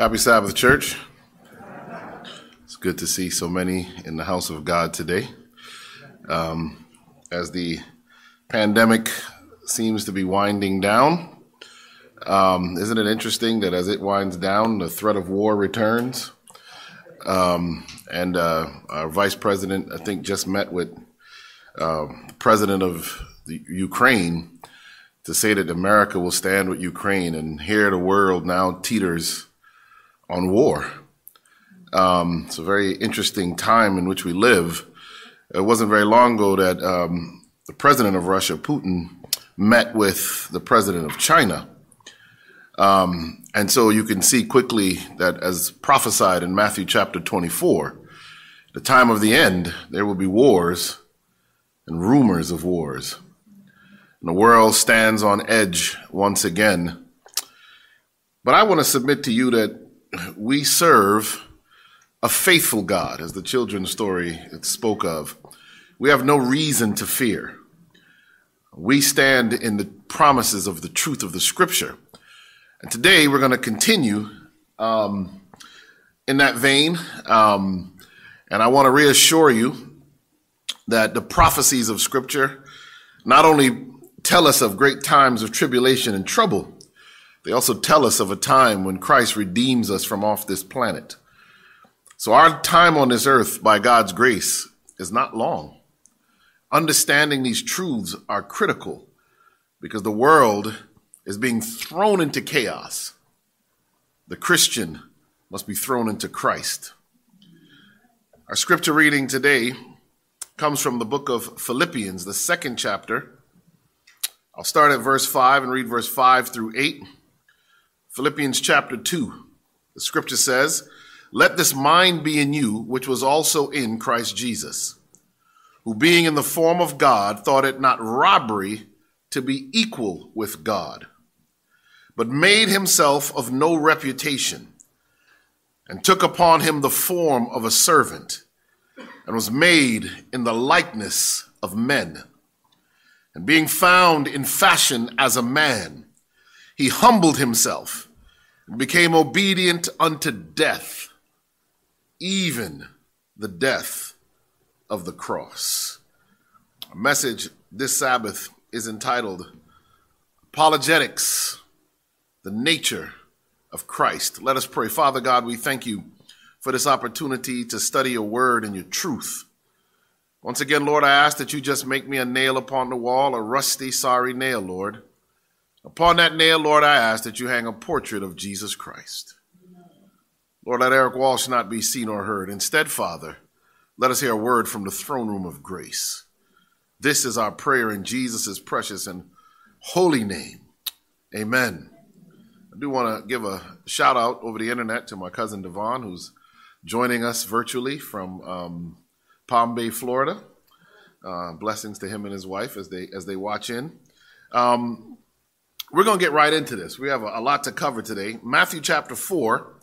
Happy Sabbath, church. It's good to see so many in the house of God today. Um, as the pandemic seems to be winding down, um, isn't it interesting that as it winds down, the threat of war returns? Um, and uh, our vice president, I think, just met with uh, the president of the Ukraine to say that America will stand with Ukraine, and here the world now teeters on war. Um, it's a very interesting time in which we live. It wasn't very long ago that um, the president of Russia, Putin, met with the president of China. Um, and so you can see quickly that, as prophesied in Matthew chapter 24, the time of the end, there will be wars and rumors of wars. And the world stands on edge once again. But I want to submit to you that we serve a faithful God, as the children's story spoke of. We have no reason to fear. We stand in the promises of the truth of the scripture. And today we're going to continue um, in that vein. Um, and I want to reassure you that the prophecies of scripture not only tell us of great times of tribulation and trouble, they also tell us of a time when Christ redeems us from off this planet. So our time on this earth, by God's grace, is not long. Understanding these truths are critical because the world is being thrown into chaos. The Christian must be thrown into Christ. Our scripture reading today comes from the book of Philippians, the second chapter. I'll start at verse 5 and read verse 5 through 8. Philippians chapter 2. The scripture says, Let this mind be in you, which was also in Christ Jesus, who being in the form of God, thought it not robbery to be equal with God, but made himself of no reputation, and took upon him the form of a servant, and was made in the likeness of men. And being found in fashion as a man, he humbled himself became obedient unto death, even the death of the cross. Message this Sabbath is entitled Apologetics, the Nature of Christ. Let us pray. Father God, we thank you for this opportunity to study your word and your truth. Once again, Lord, I ask that you just make me a nail upon the wall, a rusty, sorry nail, Lord. Upon that nail, Lord, I ask that you hang a portrait of Jesus Christ. Lord, let Eric Walsh not be seen or heard. Instead, Father, let us hear a word from the throne room of grace. This is our prayer in Jesus' precious and holy name. Amen. I do want to give a shout out over the internet to my cousin Devon, who's joining us virtually from um, Palm Bay, Florida. Uh, blessings to him and his wife as they as they watch in. Um, we're going to get right into this. We have a, a lot to cover today. Matthew chapter 4,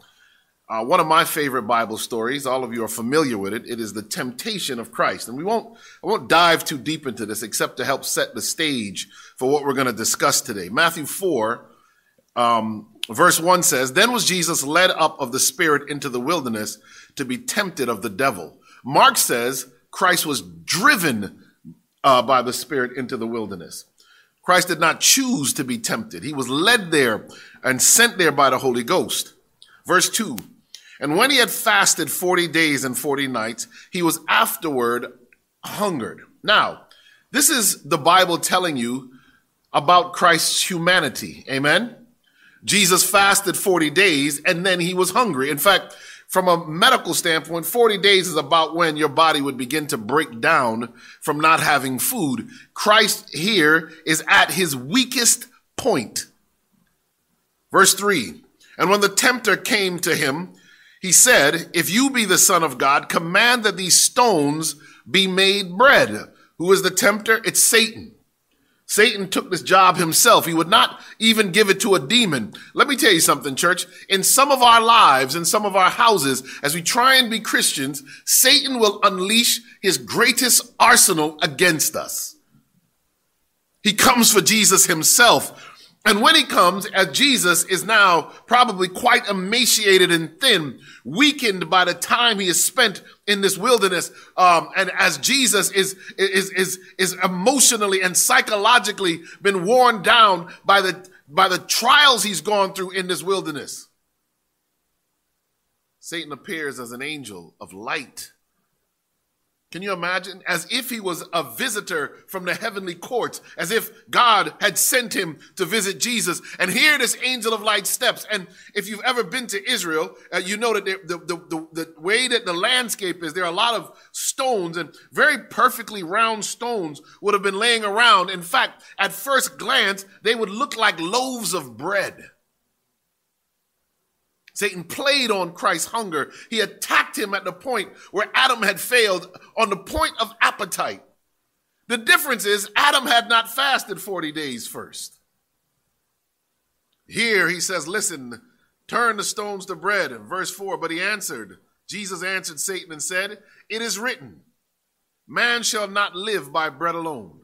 uh, one of my favorite Bible stories. All of you are familiar with it. It is the temptation of Christ. And we won't, I won't dive too deep into this except to help set the stage for what we're going to discuss today. Matthew 4, um, verse 1 says, Then was Jesus led up of the Spirit into the wilderness to be tempted of the devil. Mark says Christ was driven uh, by the Spirit into the wilderness. Christ did not choose to be tempted. He was led there and sent there by the Holy Ghost. Verse 2 And when he had fasted 40 days and 40 nights, he was afterward hungered. Now, this is the Bible telling you about Christ's humanity. Amen? Jesus fasted 40 days and then he was hungry. In fact, from a medical standpoint, 40 days is about when your body would begin to break down from not having food. Christ here is at his weakest point. Verse 3 And when the tempter came to him, he said, If you be the Son of God, command that these stones be made bread. Who is the tempter? It's Satan. Satan took this job himself. He would not even give it to a demon. Let me tell you something, church. In some of our lives, in some of our houses, as we try and be Christians, Satan will unleash his greatest arsenal against us. He comes for Jesus himself. And when he comes, as Jesus is now probably quite emaciated and thin, weakened by the time he has spent in this wilderness, um, and as Jesus is, is, is, is emotionally and psychologically been worn down by the, by the trials he's gone through in this wilderness. Satan appears as an angel of light can you imagine? As if he was a visitor from the heavenly courts, as if God had sent him to visit Jesus. And here this angel of light steps. And if you've ever been to Israel, uh, you know that the, the, the, the way that the landscape is, there are a lot of stones and very perfectly round stones would have been laying around. In fact, at first glance, they would look like loaves of bread. Satan played on Christ's hunger. He attacked him at the point where Adam had failed on the point of appetite. The difference is Adam had not fasted 40 days first. Here he says, Listen, turn the stones to bread. In verse 4, but he answered, Jesus answered Satan and said, It is written, Man shall not live by bread alone,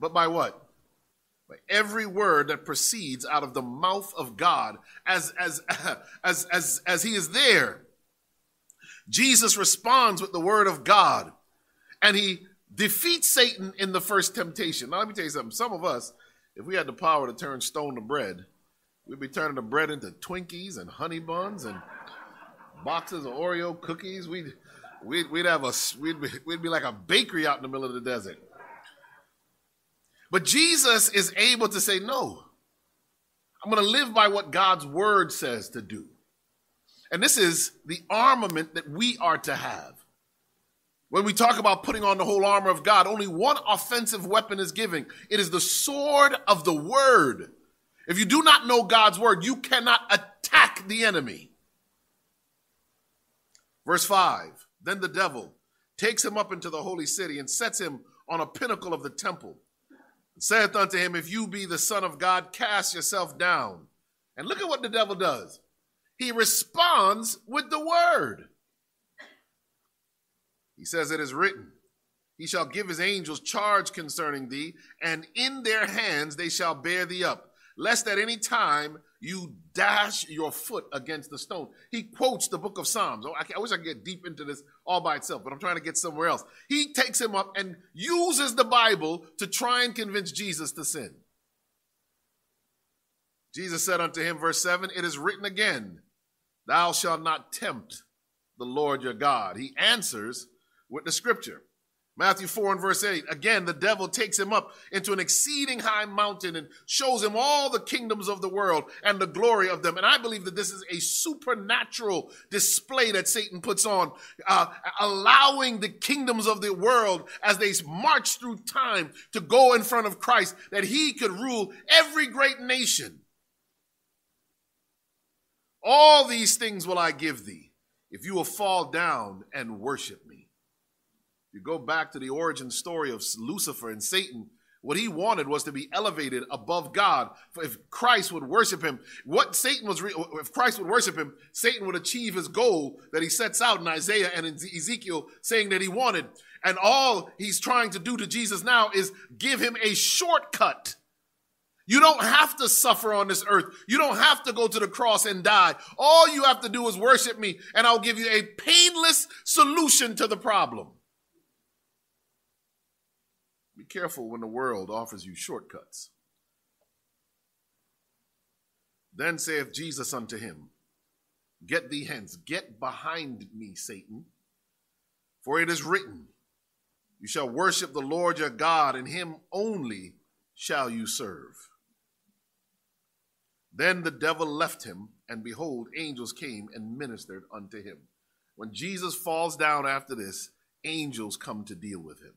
but by what? Every word that proceeds out of the mouth of God as, as, as, as, as he is there. Jesus responds with the word of God and he defeats Satan in the first temptation. Now, let me tell you something. Some of us, if we had the power to turn stone to bread, we'd be turning the bread into Twinkies and honey buns and boxes of Oreo cookies. We'd, we'd, we'd have a, we'd be, we'd be like a bakery out in the middle of the desert. But Jesus is able to say, no, I'm going to live by what God's word says to do. And this is the armament that we are to have. When we talk about putting on the whole armor of God, only one offensive weapon is given. It is the sword of the word. If you do not know God's word, you cannot attack the enemy. Verse 5 Then the devil takes him up into the holy city and sets him on a pinnacle of the temple saith unto him, If you be the Son of God, cast yourself down. And look at what the devil does. He responds with the word. He says, It is written, He shall give his angels charge concerning thee, and in their hands they shall bear thee up, lest at any time you dash your foot against the stone. He quotes the book of Psalms. Oh, I, wish I could get deep into this all by itself, but I'm trying to get somewhere else. He takes him up and uses the Bible to try and convince Jesus to sin. Jesus said unto him, verse 7, It is written again, Thou shalt not tempt the Lord your God. He answers with the scripture. Matthew 4 and verse 8. Again, the devil takes him up into an exceeding high mountain and shows him all the kingdoms of the world and the glory of them. And I believe that this is a supernatural display that Satan puts on, uh, allowing the kingdoms of the world as they march through time to go in front of Christ, that he could rule every great nation. All these things will I give thee if you will fall down and worship me. You go back to the origin story of Lucifer and Satan. What he wanted was to be elevated above God. If Christ would worship him, what Satan was, re- if Christ would worship him, Satan would achieve his goal that he sets out in Isaiah and in Ezekiel, saying that he wanted. And all he's trying to do to Jesus now is give him a shortcut. You don't have to suffer on this earth. You don't have to go to the cross and die. All you have to do is worship me, and I'll give you a painless solution to the problem. Careful when the world offers you shortcuts. Then saith Jesus unto him, Get thee hence, get behind me, Satan. For it is written, You shall worship the Lord your God, and him only shall you serve. Then the devil left him, and behold, angels came and ministered unto him. When Jesus falls down after this, angels come to deal with him.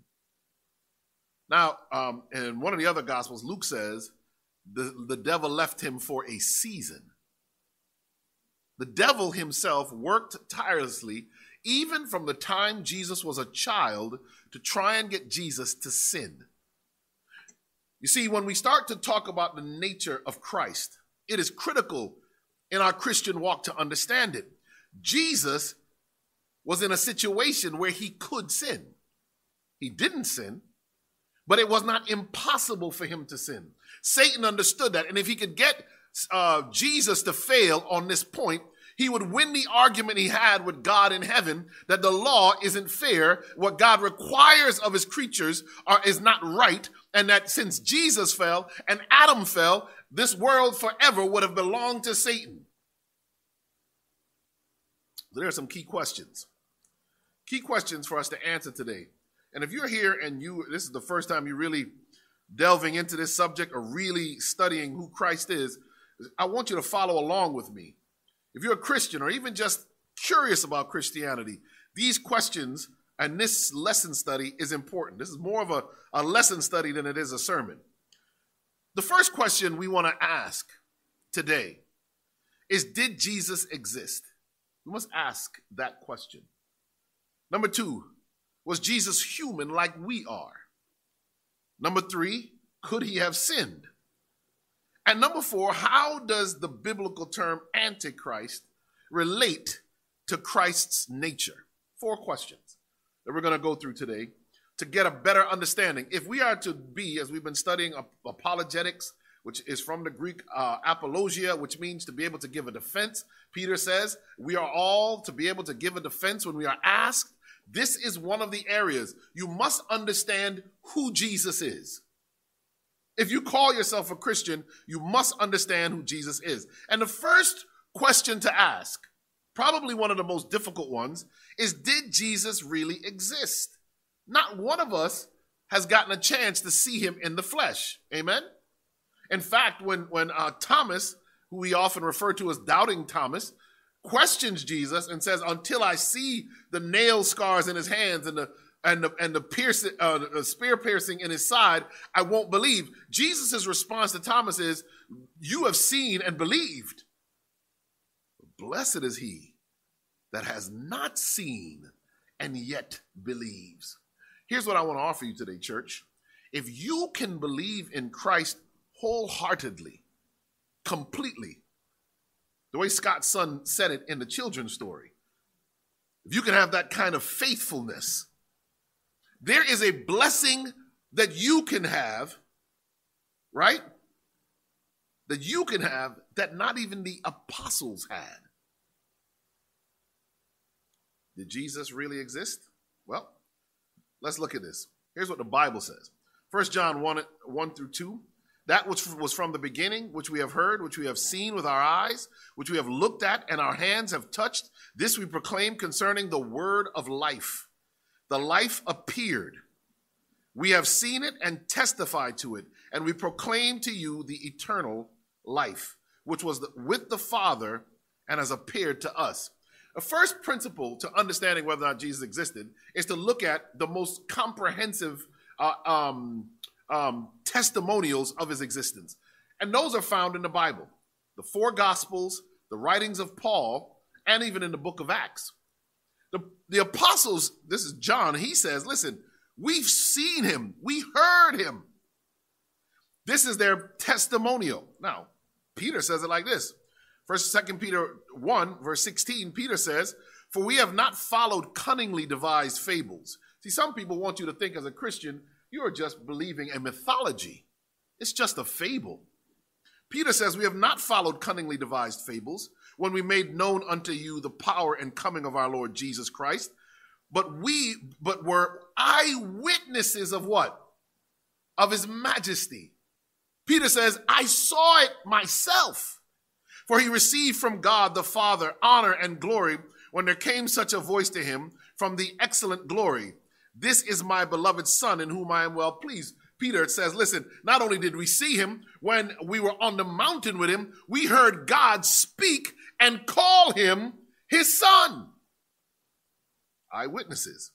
Now, um, in one of the other gospels, Luke says the, the devil left him for a season. The devil himself worked tirelessly, even from the time Jesus was a child, to try and get Jesus to sin. You see, when we start to talk about the nature of Christ, it is critical in our Christian walk to understand it. Jesus was in a situation where he could sin. He didn't sin, but it was not impossible for him to sin. Satan understood that. And if he could get uh, Jesus to fail on this point, he would win the argument he had with God in heaven that the law isn't fair. What God requires of his creatures are, is not right. And that since Jesus fell and Adam fell, this world forever would have belonged to Satan. There are some key questions. Key questions for us to answer today. And if you're here and you this is the first time you're really delving into this subject or really studying who Christ is, I want you to follow along with me. If you're a Christian or even just curious about Christianity, these questions and this lesson study is important. This is more of a, a lesson study than it is a sermon. The first question we want to ask today is Did Jesus exist? We must ask that question. Number two, was Jesus human like we are? Number three, could he have sinned? And number four, how does the biblical term antichrist relate to Christ's nature? Four questions that we're going to go through today to get a better understanding. If we are to be, as we've been studying apologetics, which is from the Greek uh, apologia, which means to be able to give a defense, Peter says we are all to be able to give a defense when we are asked. This is one of the areas you must understand who Jesus is. If you call yourself a Christian, you must understand who Jesus is. And the first question to ask, probably one of the most difficult ones, is Did Jesus really exist? Not one of us has gotten a chance to see him in the flesh. Amen? In fact, when, when uh, Thomas, who we often refer to as Doubting Thomas, questions Jesus and says, Until I see the nail scars in his hands and the and the, and the, uh, the spear piercing in his side, I won't believe. Jesus' response to Thomas is, You have seen and believed. Blessed is he that has not seen and yet believes. Here's what I want to offer you today, church. If you can believe in Christ wholeheartedly, completely, the way Scott's son said it in the children's story, if you can have that kind of faithfulness, there is a blessing that you can have, right? That you can have that not even the apostles had. Did Jesus really exist? Well, let's look at this. Here's what the Bible says. 1 John 1, 1 through 2. That which was from the beginning, which we have heard, which we have seen with our eyes, which we have looked at, and our hands have touched, this we proclaim concerning the word of life. The life appeared. We have seen it and testified to it, and we proclaim to you the eternal life, which was with the Father and has appeared to us. A first principle to understanding whether or not Jesus existed is to look at the most comprehensive uh, um, um, testimonials of his existence. And those are found in the Bible the four Gospels, the writings of Paul, and even in the book of Acts. The, the apostles, this is John, he says, listen, we've seen him, we heard him. This is their testimonial. Now, Peter says it like this. First, Second Peter 1, verse 16, Peter says, For we have not followed cunningly devised fables. See, some people want you to think as a Christian, you are just believing a mythology. It's just a fable. Peter says, We have not followed cunningly devised fables when we made known unto you the power and coming of our Lord Jesus Christ. But we, but were eyewitnesses of what? Of his majesty. Peter says, I saw it myself. For he received from God the Father honor and glory when there came such a voice to him from the excellent glory. This is my beloved Son in whom I am well pleased. Peter it says, listen, not only did we see him when we were on the mountain with him, we heard God speak and call him his son. Eyewitnesses.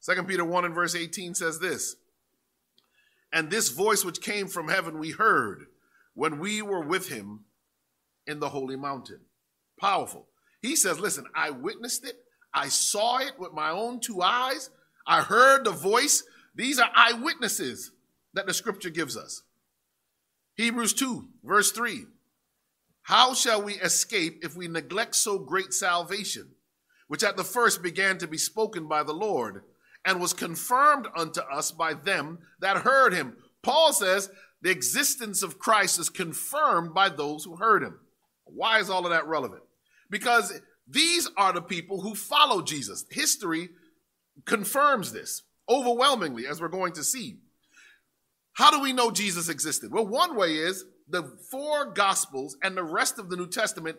Second Peter 1 and verse 18 says this And this voice which came from heaven we heard when we were with him in the holy mountain. Powerful. He says, Listen, I witnessed it, I saw it with my own two eyes, I heard the voice these are eyewitnesses that the scripture gives us. Hebrews 2, verse 3. How shall we escape if we neglect so great salvation, which at the first began to be spoken by the Lord, and was confirmed unto us by them that heard him. Paul says the existence of Christ is confirmed by those who heard him. Why is all of that relevant? Because these are the people who follow Jesus. History confirms this overwhelmingly, as we're going to see. How do we know Jesus existed? Well, one way is the four Gospels and the rest of the New Testament,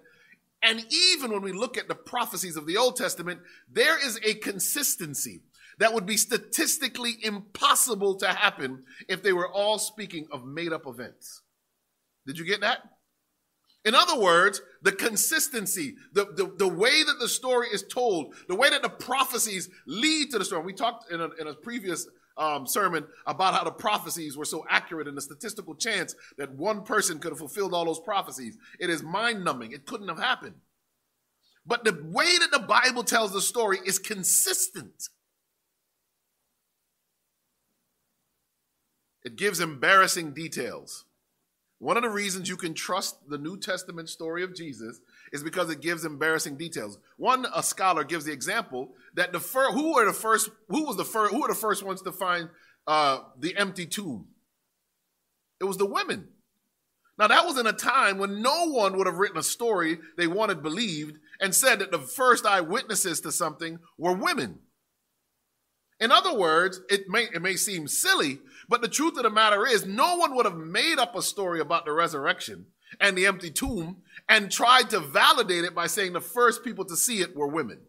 and even when we look at the prophecies of the Old Testament, there is a consistency that would be statistically impossible to happen if they were all speaking of made up events. Did you get that? In other words, the consistency, the, the, the way that the story is told, the way that the prophecies lead to the story. We talked in a, in a previous um, sermon about how the prophecies were so accurate and the statistical chance that one person could have fulfilled all those prophecies. It is mind numbing. It couldn't have happened. But the way that the Bible tells the story is consistent. It gives embarrassing details. One of the reasons you can trust the New Testament story of Jesus is because it gives embarrassing details. One a scholar gives the example that the fir- who were the first who was the first who were the first ones to find uh, the empty tomb? It was the women. Now that was in a time when no one would have written a story they wanted believed and said that the first eyewitnesses to something were women. In other words, it may, it may seem silly, but the truth of the matter is, no one would have made up a story about the resurrection and the empty tomb and tried to validate it by saying the first people to see it were women.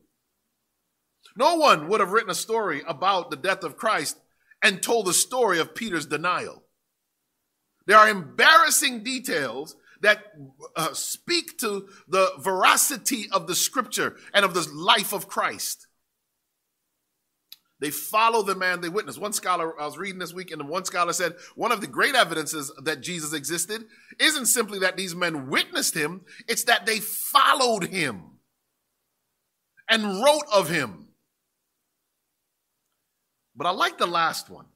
No one would have written a story about the death of Christ and told the story of Peter's denial. There are embarrassing details that uh, speak to the veracity of the scripture and of the life of Christ. They follow the man they witness. One scholar I was reading this week, and one scholar said one of the great evidences that Jesus existed isn't simply that these men witnessed him, it's that they followed him and wrote of him. But I like the last one.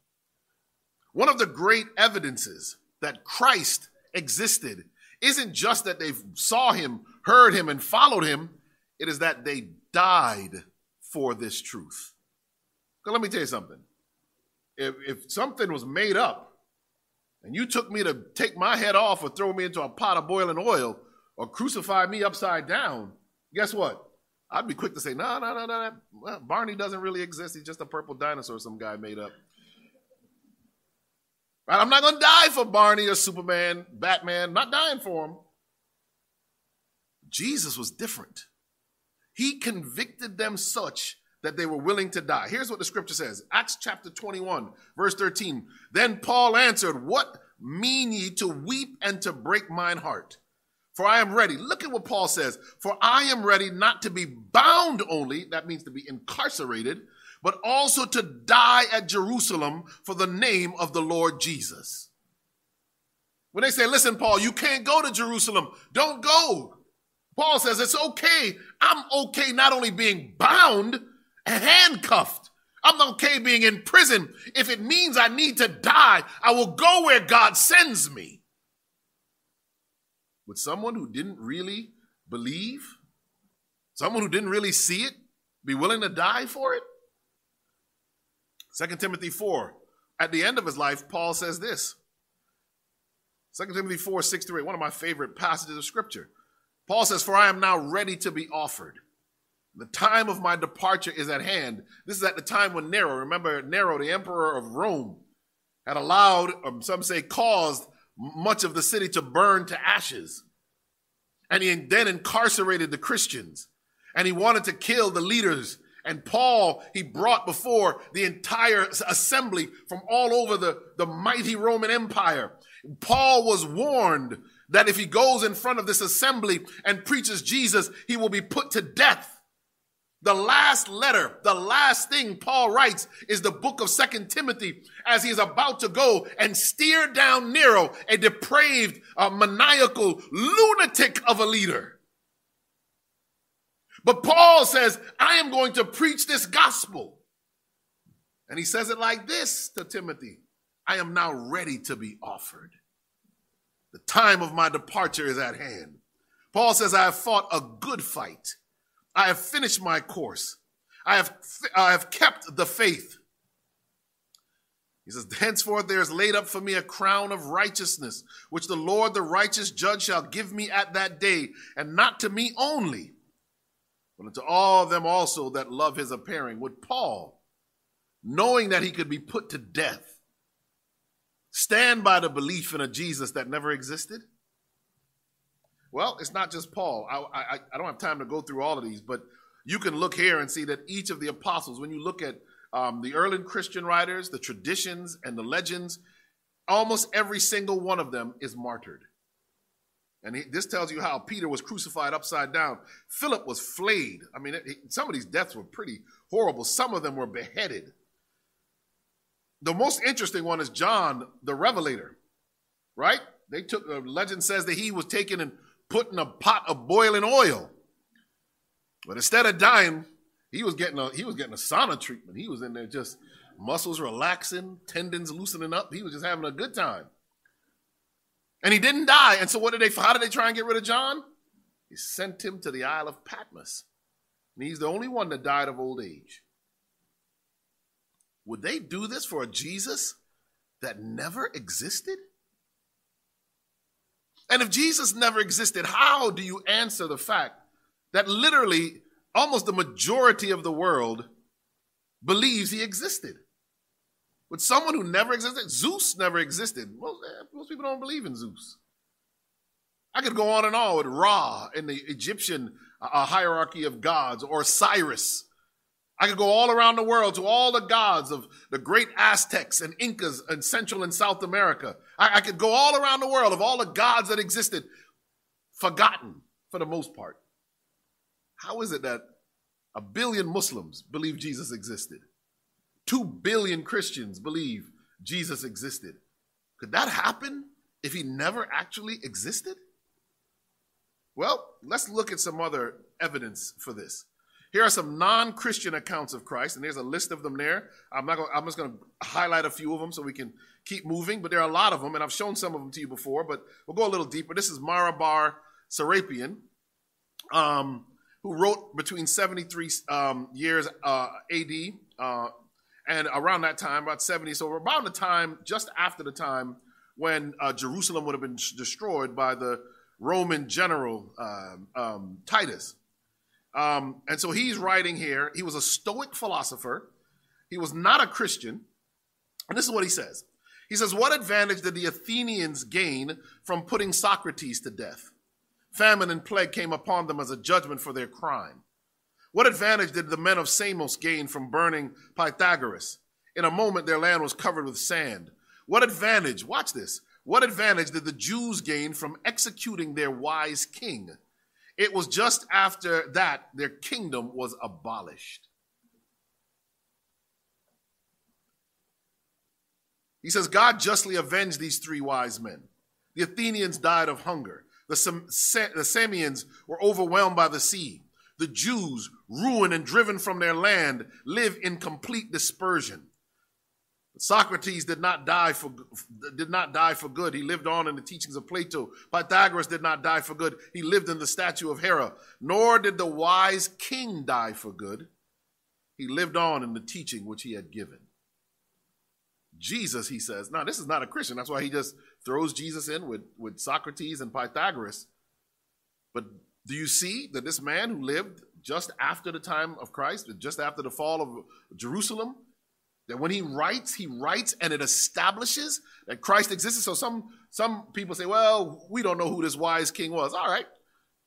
One of the great evidences that Christ existed isn't just that they saw him, heard him, and followed him, it is that they died for this truth. Let me tell you something. If, if something was made up and you took me to take my head off or throw me into a pot of boiling oil or crucify me upside down, guess what? I'd be quick to say, no, no, no, no. Barney doesn't really exist. He's just a purple dinosaur some guy made up. Right? I'm not going to die for Barney or Superman, Batman. I'm not dying for him. Jesus was different. He convicted them such that they were willing to die. Here's what the scripture says Acts chapter 21, verse 13. Then Paul answered, What mean ye to weep and to break mine heart? For I am ready. Look at what Paul says. For I am ready not to be bound only, that means to be incarcerated, but also to die at Jerusalem for the name of the Lord Jesus. When they say, listen, Paul, you can't go to Jerusalem, don't go. Paul says, it's okay. I'm okay not only being bound, handcuffed. I'm okay being in prison. If it means I need to die, I will go where God sends me. Would someone who didn't really believe, someone who didn't really see it, be willing to die for it? 2 Timothy 4. At the end of his life, Paul says this 2 Timothy 4, 6 to 8, one of my favorite passages of scripture. Paul says, For I am now ready to be offered. The time of my departure is at hand. This is at the time when Nero, remember Nero, the emperor of Rome, had allowed, or some say caused, much of the city to burn to ashes. And he then incarcerated the Christians. And he wanted to kill the leaders. And Paul, he brought before the entire assembly from all over the, the mighty Roman Empire. Paul was warned that if he goes in front of this assembly and preaches Jesus, he will be put to death. The last letter, the last thing Paul writes is the book of Second Timothy as he is about to go and steer down Nero, a depraved, uh, maniacal lunatic of a leader. But Paul says, I am going to preach this gospel. And he says it like this to Timothy I am now ready to be offered. The time of my departure is at hand. Paul says, I have fought a good fight. I have finished my course. I have, I have kept the faith. He says, Henceforth there is laid up for me a crown of righteousness, which the Lord, the righteous judge, shall give me at that day, and not to me only, but unto all them also that love his appearing. Would Paul, knowing that he could be put to death, stand by the belief in a Jesus that never existed? Well, it's not just Paul. I, I, I don't have time to go through all of these, but you can look here and see that each of the apostles, when you look at um, the early Christian writers, the traditions, and the legends, almost every single one of them is martyred. And he, this tells you how Peter was crucified upside down. Philip was flayed. I mean, it, it, some of these deaths were pretty horrible. Some of them were beheaded. The most interesting one is John the Revelator, right? They took, the legend says that he was taken and put in a pot of boiling oil. But instead of dying, he was getting a he was getting a sauna treatment. He was in there just muscles relaxing, tendons loosening up. He was just having a good time. And he didn't die. And so what did they how did they try and get rid of John? He sent him to the Isle of Patmos. And he's the only one that died of old age. Would they do this for a Jesus that never existed? And if Jesus never existed, how do you answer the fact that literally almost the majority of the world believes he existed. With someone who never existed, Zeus never existed. Most, eh, most people don't believe in Zeus. I could go on and on with Ra in the Egyptian uh, hierarchy of gods or Cyrus. I could go all around the world to all the gods of the great Aztecs and Incas in Central and South America. I, I could go all around the world of all the gods that existed, forgotten for the most part. How is it that a billion Muslims believe Jesus existed? Two billion Christians believe Jesus existed. Could that happen if he never actually existed? Well, let's look at some other evidence for this. Here are some non-Christian accounts of Christ, and there's a list of them there. I'm not. Gonna, I'm just going to highlight a few of them so we can keep moving. But there are a lot of them, and I've shown some of them to you before. But we'll go a little deeper. This is Mara bar Serapion. Um, who wrote between 73 um, years uh, AD uh, and around that time, about 70. So around the time, just after the time when uh, Jerusalem would have been destroyed by the Roman general um, um, Titus. Um, and so he's writing here. He was a Stoic philosopher. He was not a Christian. And this is what he says. He says, What advantage did the Athenians gain from putting Socrates to death? Famine and plague came upon them as a judgment for their crime. What advantage did the men of Samos gain from burning Pythagoras? In a moment, their land was covered with sand. What advantage, watch this, what advantage did the Jews gain from executing their wise king? It was just after that their kingdom was abolished. He says, God justly avenged these three wise men. The Athenians died of hunger. The, Sam- the Samians were overwhelmed by the sea. The Jews, ruined and driven from their land, live in complete dispersion. Socrates did not die for did not die for good. He lived on in the teachings of Plato. Pythagoras did not die for good. He lived in the statue of Hera. Nor did the wise king die for good. He lived on in the teaching which he had given. Jesus, he says, now this is not a Christian. That's why he just throws Jesus in with, with Socrates and Pythagoras. But do you see that this man who lived just after the time of Christ, just after the fall of Jerusalem, that when he writes, he writes and it establishes that Christ existed. So some some people say, well, we don't know who this wise king was. All right,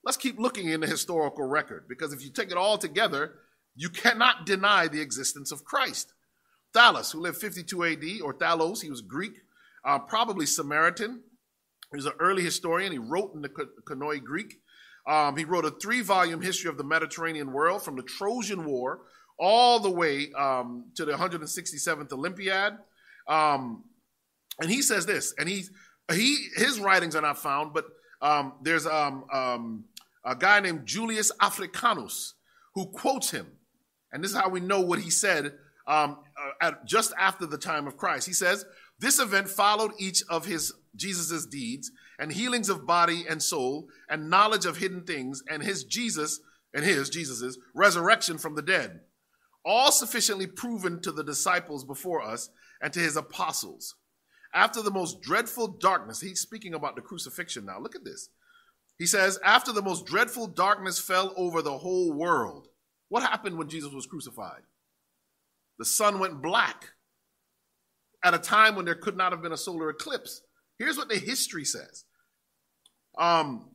let's keep looking in the historical record because if you take it all together, you cannot deny the existence of Christ. Thallus, who lived 52 AD, or Thalos, he was Greek, uh, probably Samaritan. He was an early historian. He wrote in the Koine Greek. Um, he wrote a three volume history of the Mediterranean world from the Trojan War all the way um, to the 167th Olympiad. Um, and he says this, and he, he his writings are not found, but um, there's um, um, a guy named Julius Africanus who quotes him. And this is how we know what he said um, uh, at, just after the time of Christ. He says, this event followed each of his Jesus's deeds and healings of body and soul and knowledge of hidden things and his Jesus and his Jesus's resurrection from the dead. All sufficiently proven to the disciples before us and to his apostles. After the most dreadful darkness, he's speaking about the crucifixion now. Look at this. He says, After the most dreadful darkness fell over the whole world. What happened when Jesus was crucified? The sun went black at a time when there could not have been a solar eclipse. Here's what the history says. Um,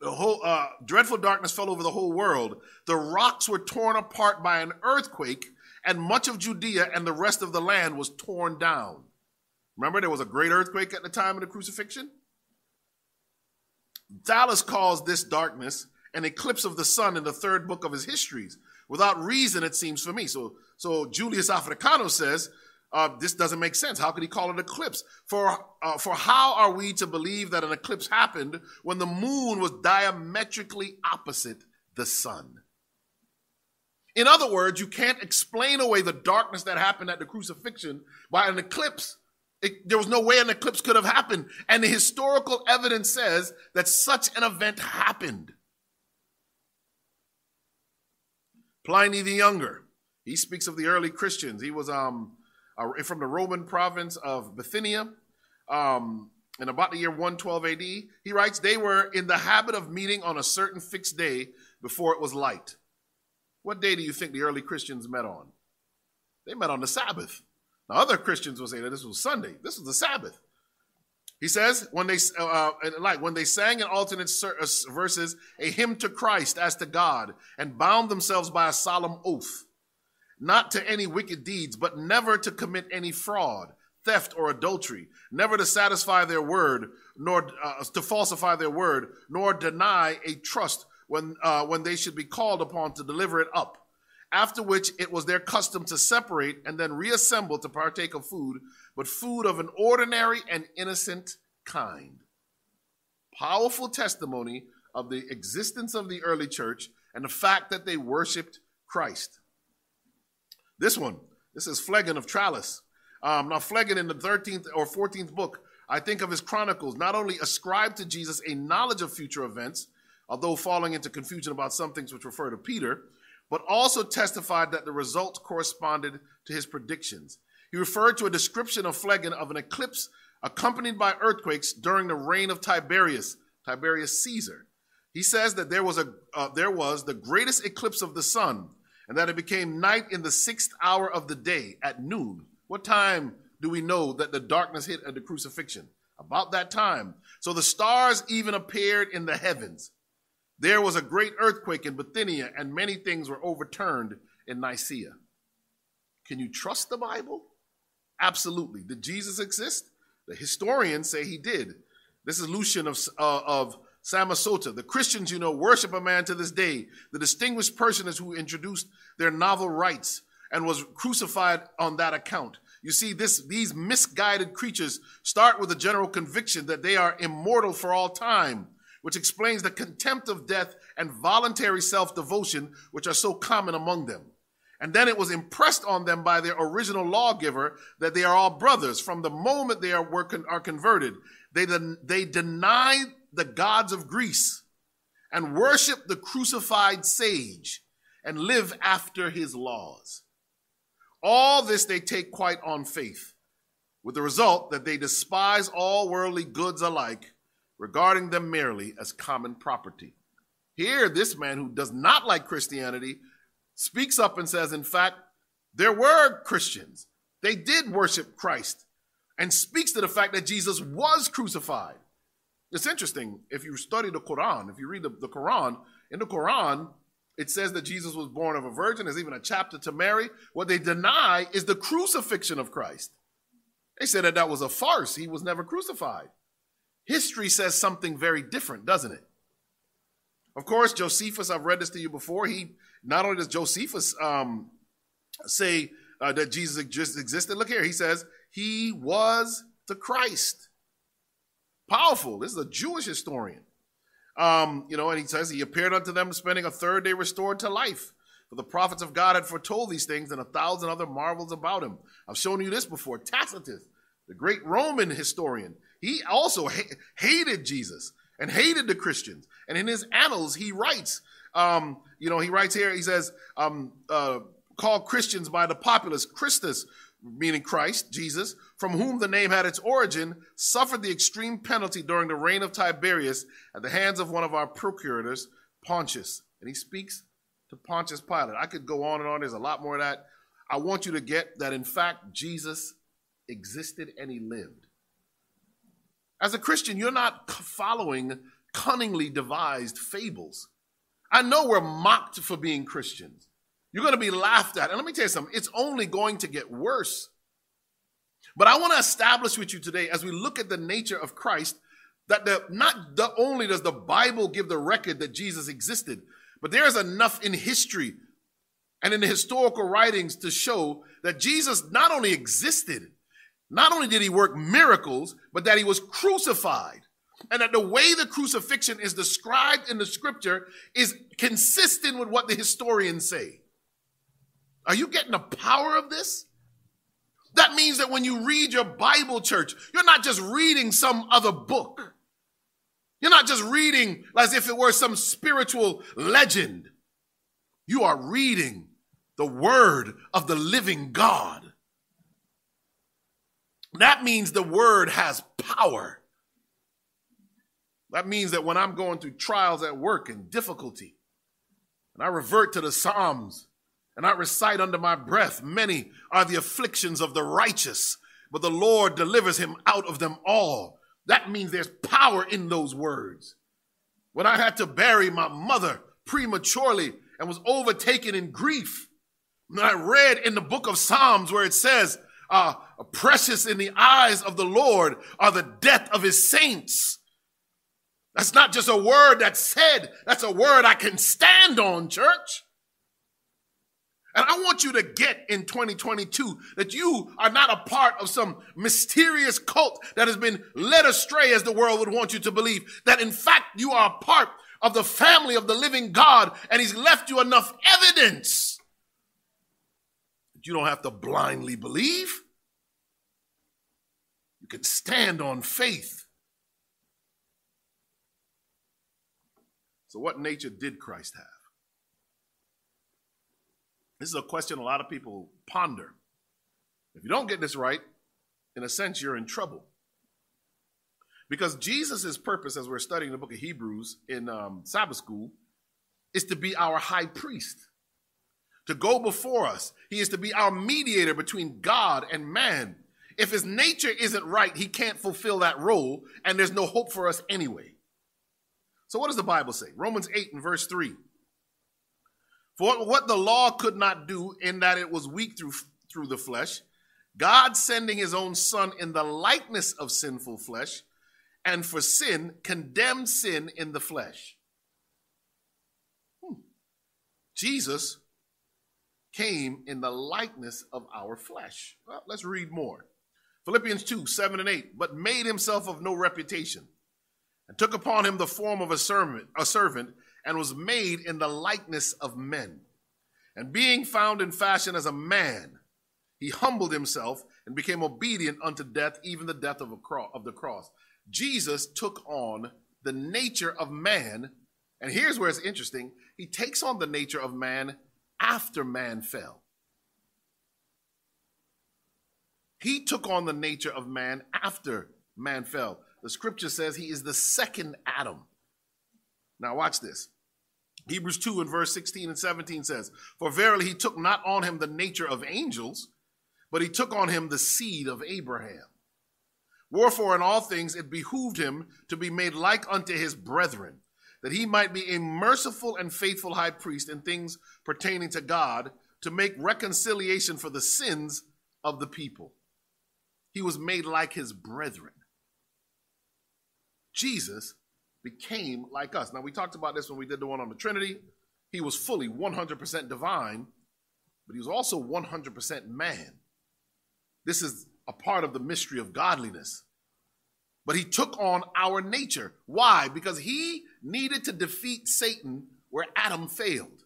the whole uh, dreadful darkness fell over the whole world. The rocks were torn apart by an earthquake, and much of Judea and the rest of the land was torn down. Remember, there was a great earthquake at the time of the crucifixion? Thallus calls this darkness an eclipse of the sun in the third book of his histories. Without reason, it seems for me. So, so Julius Africanus says uh, this doesn't make sense. How could he call it an eclipse? For, uh, for how are we to believe that an eclipse happened when the moon was diametrically opposite the sun? In other words, you can't explain away the darkness that happened at the crucifixion by an eclipse. It, there was no way an eclipse could have happened. And the historical evidence says that such an event happened. Pliny the Younger, he speaks of the early Christians. He was um, uh, from the Roman province of Bithynia. Um, in about the year 112 AD, he writes, they were in the habit of meeting on a certain fixed day before it was light. What day do you think the early Christians met on? They met on the Sabbath. Now, other Christians will say that this was Sunday. This was the Sabbath. He says, when they uh, like when they sang in alternate uh, verses a hymn to Christ as to God, and bound themselves by a solemn oath not to any wicked deeds, but never to commit any fraud, theft, or adultery, never to satisfy their word, nor uh, to falsify their word, nor deny a trust when, uh, when they should be called upon to deliver it up. After which it was their custom to separate and then reassemble to partake of food, but food of an ordinary and innocent kind. Powerful testimony of the existence of the early church and the fact that they worshiped Christ. This one, this is Phlegon of Tralles. Um, now, Phlegon in the 13th or 14th book, I think of his chronicles, not only ascribed to Jesus a knowledge of future events, although falling into confusion about some things which refer to Peter, but also testified that the results corresponded to his predictions. He referred to a description of Phlegon of an eclipse accompanied by earthquakes during the reign of Tiberius, Tiberius Caesar. He says that there was, a, uh, there was the greatest eclipse of the sun and that it became night in the sixth hour of the day at noon. What time do we know that the darkness hit at the crucifixion? About that time. So the stars even appeared in the heavens. There was a great earthquake in Bithynia, and many things were overturned in Nicaea. Can you trust the Bible? Absolutely. Did Jesus exist? The historians say he did. This is Lucian of, uh, of Samosata. The Christians, you know, worship a man to this day. The distinguished person is who introduced their novel rites and was crucified on that account. You see, this, these misguided creatures start with a general conviction that they are immortal for all time, which explains the contempt of death and voluntary self devotion which are so common among them. And then it was impressed on them by their original lawgiver that they are all brothers from the moment they are, were, are converted. They, they deny the gods of Greece and worship the crucified sage and live after his laws. All this they take quite on faith, with the result that they despise all worldly goods alike, regarding them merely as common property. Here, this man who does not like Christianity speaks up and says, in fact, there were Christians. They did worship Christ and speaks to the fact that Jesus was crucified. It's interesting if you study the Quran, if you read the, the Quran, in the Quran, it says that Jesus was born of a virgin. There's even a chapter to Mary. What they deny is the crucifixion of Christ. They said that that was a farce. He was never crucified. History says something very different, doesn't it? Of course, Josephus, I've read this to you before. He not only does Josephus um, say uh, that Jesus just existed. Look here, he says he was the Christ. Powerful. This is a Jewish historian. Um, you know, and he says he appeared unto them, spending a third day restored to life. For the prophets of God had foretold these things and a thousand other marvels about him. I've shown you this before. Tacitus, the great Roman historian, he also ha- hated Jesus and hated the Christians. And in his annals, he writes, um, you know, he writes here, he says, um, uh, called Christians by the populace, Christus, meaning Christ, Jesus, from whom the name had its origin, suffered the extreme penalty during the reign of Tiberius at the hands of one of our procurators, Pontius. And he speaks to Pontius Pilate. I could go on and on. There's a lot more of that. I want you to get that, in fact, Jesus existed and he lived. As a Christian, you're not following cunningly devised fables. I know we're mocked for being Christians. You're going to be laughed at. And let me tell you something, it's only going to get worse. But I want to establish with you today, as we look at the nature of Christ, that the, not the, only does the Bible give the record that Jesus existed, but there is enough in history and in the historical writings to show that Jesus not only existed, not only did he work miracles, but that he was crucified. And that the way the crucifixion is described in the scripture is consistent with what the historians say. Are you getting the power of this? That means that when you read your Bible, church, you're not just reading some other book. You're not just reading as if it were some spiritual legend. You are reading the word of the living God. That means the word has power. That means that when I'm going through trials at work and difficulty, and I revert to the Psalms and I recite under my breath, many are the afflictions of the righteous, but the Lord delivers him out of them all. That means there's power in those words. When I had to bury my mother prematurely and was overtaken in grief, I read in the book of Psalms where it says, uh, precious in the eyes of the Lord are the death of his saints. That's not just a word that's said, that's a word I can stand on, church. I want you to get in 2022 that you are not a part of some mysterious cult that has been led astray as the world would want you to believe. That in fact you are a part of the family of the living God and he's left you enough evidence that you don't have to blindly believe. You can stand on faith. So what nature did Christ have? This is a question a lot of people ponder. If you don't get this right, in a sense, you're in trouble. Because Jesus' purpose, as we're studying the book of Hebrews in um, Sabbath school, is to be our high priest, to go before us. He is to be our mediator between God and man. If his nature isn't right, he can't fulfill that role, and there's no hope for us anyway. So, what does the Bible say? Romans 8 and verse 3. For what the law could not do, in that it was weak through, through the flesh, God sending his own Son in the likeness of sinful flesh, and for sin, condemned sin in the flesh. Hmm. Jesus came in the likeness of our flesh. Well, let's read more. Philippians 2 7 and 8. But made himself of no reputation, and took upon him the form of a servant, a servant and was made in the likeness of men. And being found in fashion as a man, he humbled himself and became obedient unto death, even the death of, a of the cross. Jesus took on the nature of man. And here's where it's interesting he takes on the nature of man after man fell. He took on the nature of man after man fell. The scripture says he is the second Adam. Now, watch this. Hebrews 2 and verse 16 and 17 says, For verily he took not on him the nature of angels, but he took on him the seed of Abraham. Wherefore, in all things it behooved him to be made like unto his brethren, that he might be a merciful and faithful high priest in things pertaining to God, to make reconciliation for the sins of the people. He was made like his brethren. Jesus became like us. Now, we talked about this when we did the one on the Trinity. He was fully 100% divine, but he was also 100% man. This is a part of the mystery of godliness. But he took on our nature. Why? Because he needed to defeat Satan where Adam failed.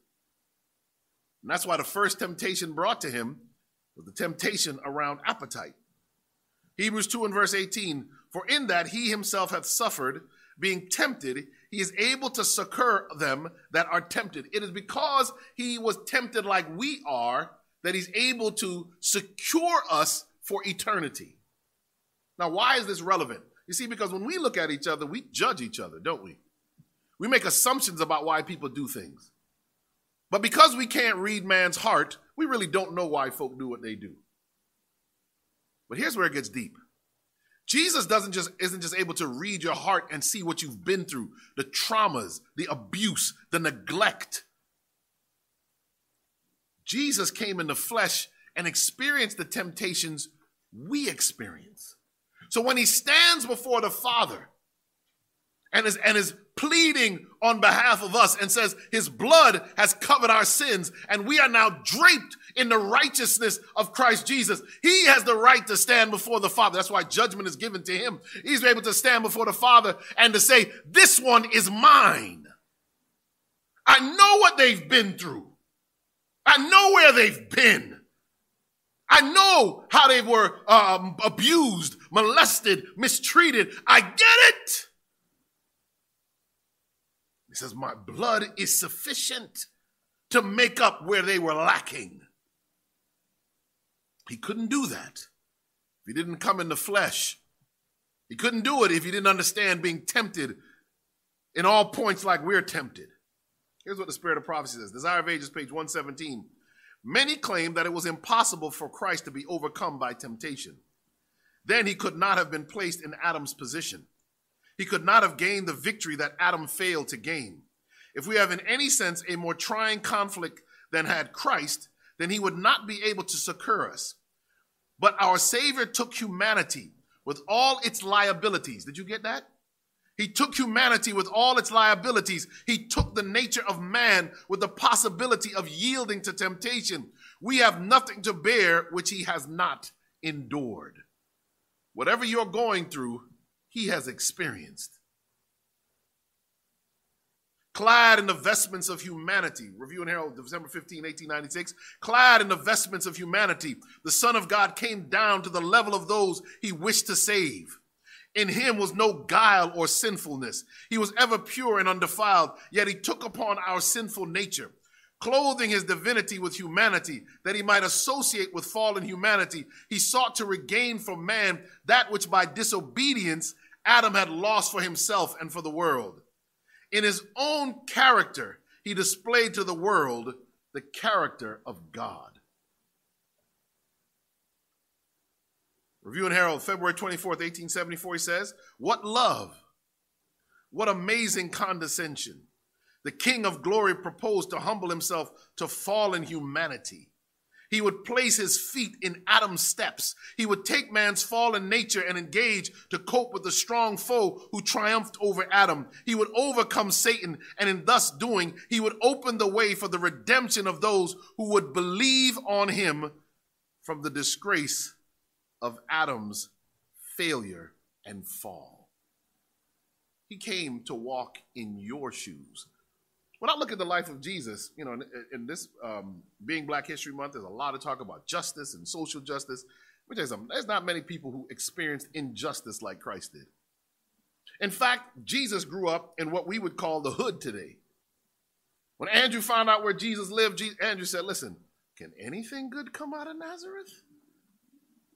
And that's why the first temptation brought to him was the temptation around appetite. Hebrews 2 and verse 18 For in that he himself hath suffered being tempted, he is able to succor them that are tempted. It is because he was tempted like we are that he's able to secure us for eternity. Now, why is this relevant? You see, because when we look at each other, we judge each other, don't we? We make assumptions about why people do things. But because we can't read man's heart, we really don't know why folk do what they do. But here's where it gets deep. Jesus doesn't just isn't just able to read your heart and see what you've been through, the traumas, the abuse, the neglect. Jesus came in the flesh and experienced the temptations we experience. So when he stands before the Father and is, and is pleading on behalf of us and says his blood has covered our sins and we are now draped in the righteousness of Christ Jesus. He has the right to stand before the Father. That's why judgment is given to him. He's able to stand before the Father and to say, this one is mine. I know what they've been through. I know where they've been. I know how they were um, abused, molested, mistreated. I get it. Says, My blood is sufficient to make up where they were lacking. He couldn't do that if he didn't come in the flesh. He couldn't do it if he didn't understand being tempted in all points like we're tempted. Here's what the Spirit of Prophecy says Desire of Ages, page 117. Many claim that it was impossible for Christ to be overcome by temptation. Then he could not have been placed in Adam's position. He could not have gained the victory that Adam failed to gain. If we have in any sense a more trying conflict than had Christ, then he would not be able to succor us. But our Savior took humanity with all its liabilities. Did you get that? He took humanity with all its liabilities. He took the nature of man with the possibility of yielding to temptation. We have nothing to bear which he has not endured. Whatever you're going through, he has experienced. Clad in the vestments of humanity, Review and Herald, December 15, 1896. Clad in the vestments of humanity, the Son of God came down to the level of those he wished to save. In him was no guile or sinfulness. He was ever pure and undefiled, yet he took upon our sinful nature clothing his divinity with humanity, that he might associate with fallen humanity. He sought to regain for man that which by disobedience Adam had lost for himself and for the world. In his own character, he displayed to the world the character of God. Review and Herald, February 24th, 1874, he says, What love! What amazing condescension! The King of glory proposed to humble himself to fallen humanity. He would place his feet in Adam's steps. He would take man's fallen nature and engage to cope with the strong foe who triumphed over Adam. He would overcome Satan, and in thus doing, he would open the way for the redemption of those who would believe on him from the disgrace of Adam's failure and fall. He came to walk in your shoes when I look at the life of Jesus, you know, in, in this um, being Black History Month, there's a lot of talk about justice and social justice. Which is, there's not many people who experienced injustice like Christ did. In fact, Jesus grew up in what we would call the hood today. When Andrew found out where Jesus lived, Andrew said, Listen, can anything good come out of Nazareth?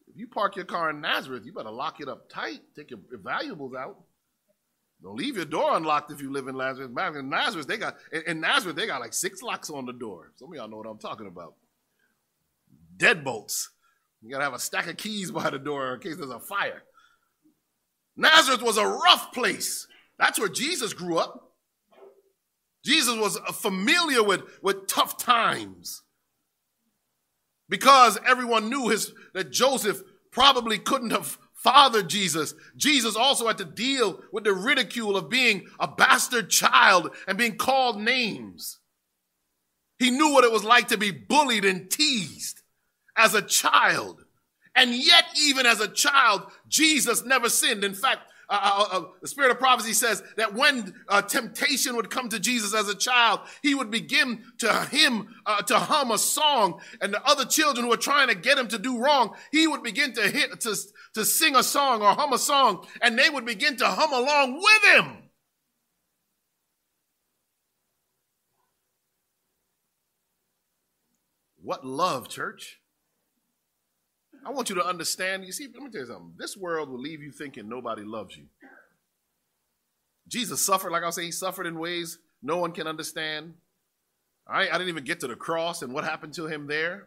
If you park your car in Nazareth, you better lock it up tight, take your valuables out. Don't leave your door unlocked if you live in Nazareth. In Nazareth, they got in Nazareth they got like six locks on the door. Some of y'all know what I'm talking about. Deadbolts. You gotta have a stack of keys by the door in case there's a fire. Nazareth was a rough place. That's where Jesus grew up. Jesus was familiar with, with tough times because everyone knew his that Joseph probably couldn't have Father Jesus. Jesus also had to deal with the ridicule of being a bastard child and being called names. He knew what it was like to be bullied and teased as a child. And yet, even as a child, Jesus never sinned. In fact, uh, uh, uh, the spirit of prophecy says that when uh, temptation would come to Jesus as a child, he would begin to him uh, to hum a song, and the other children who were trying to get him to do wrong, he would begin to hit to, to sing a song or hum a song, and they would begin to hum along with him. What love, church? I want you to understand. You see, let me tell you something. This world will leave you thinking nobody loves you. Jesus suffered, like I say, he suffered in ways no one can understand. I, I didn't even get to the cross and what happened to him there.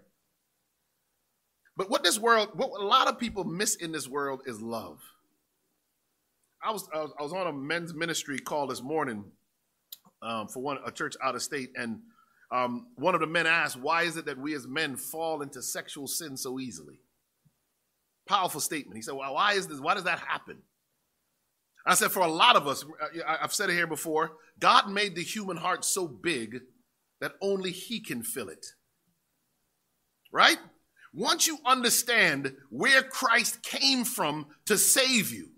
But what this world, what a lot of people miss in this world is love. I was I was, I was on a men's ministry call this morning um, for one a church out of state, and um, one of the men asked, "Why is it that we as men fall into sexual sin so easily?" Powerful statement. He said, "Well, why is this? Why does that happen?" I said, for a lot of us, uh, I've said it here before, God made the human heart so big that only He can fill it. Right? Once you understand where Christ came from to save you,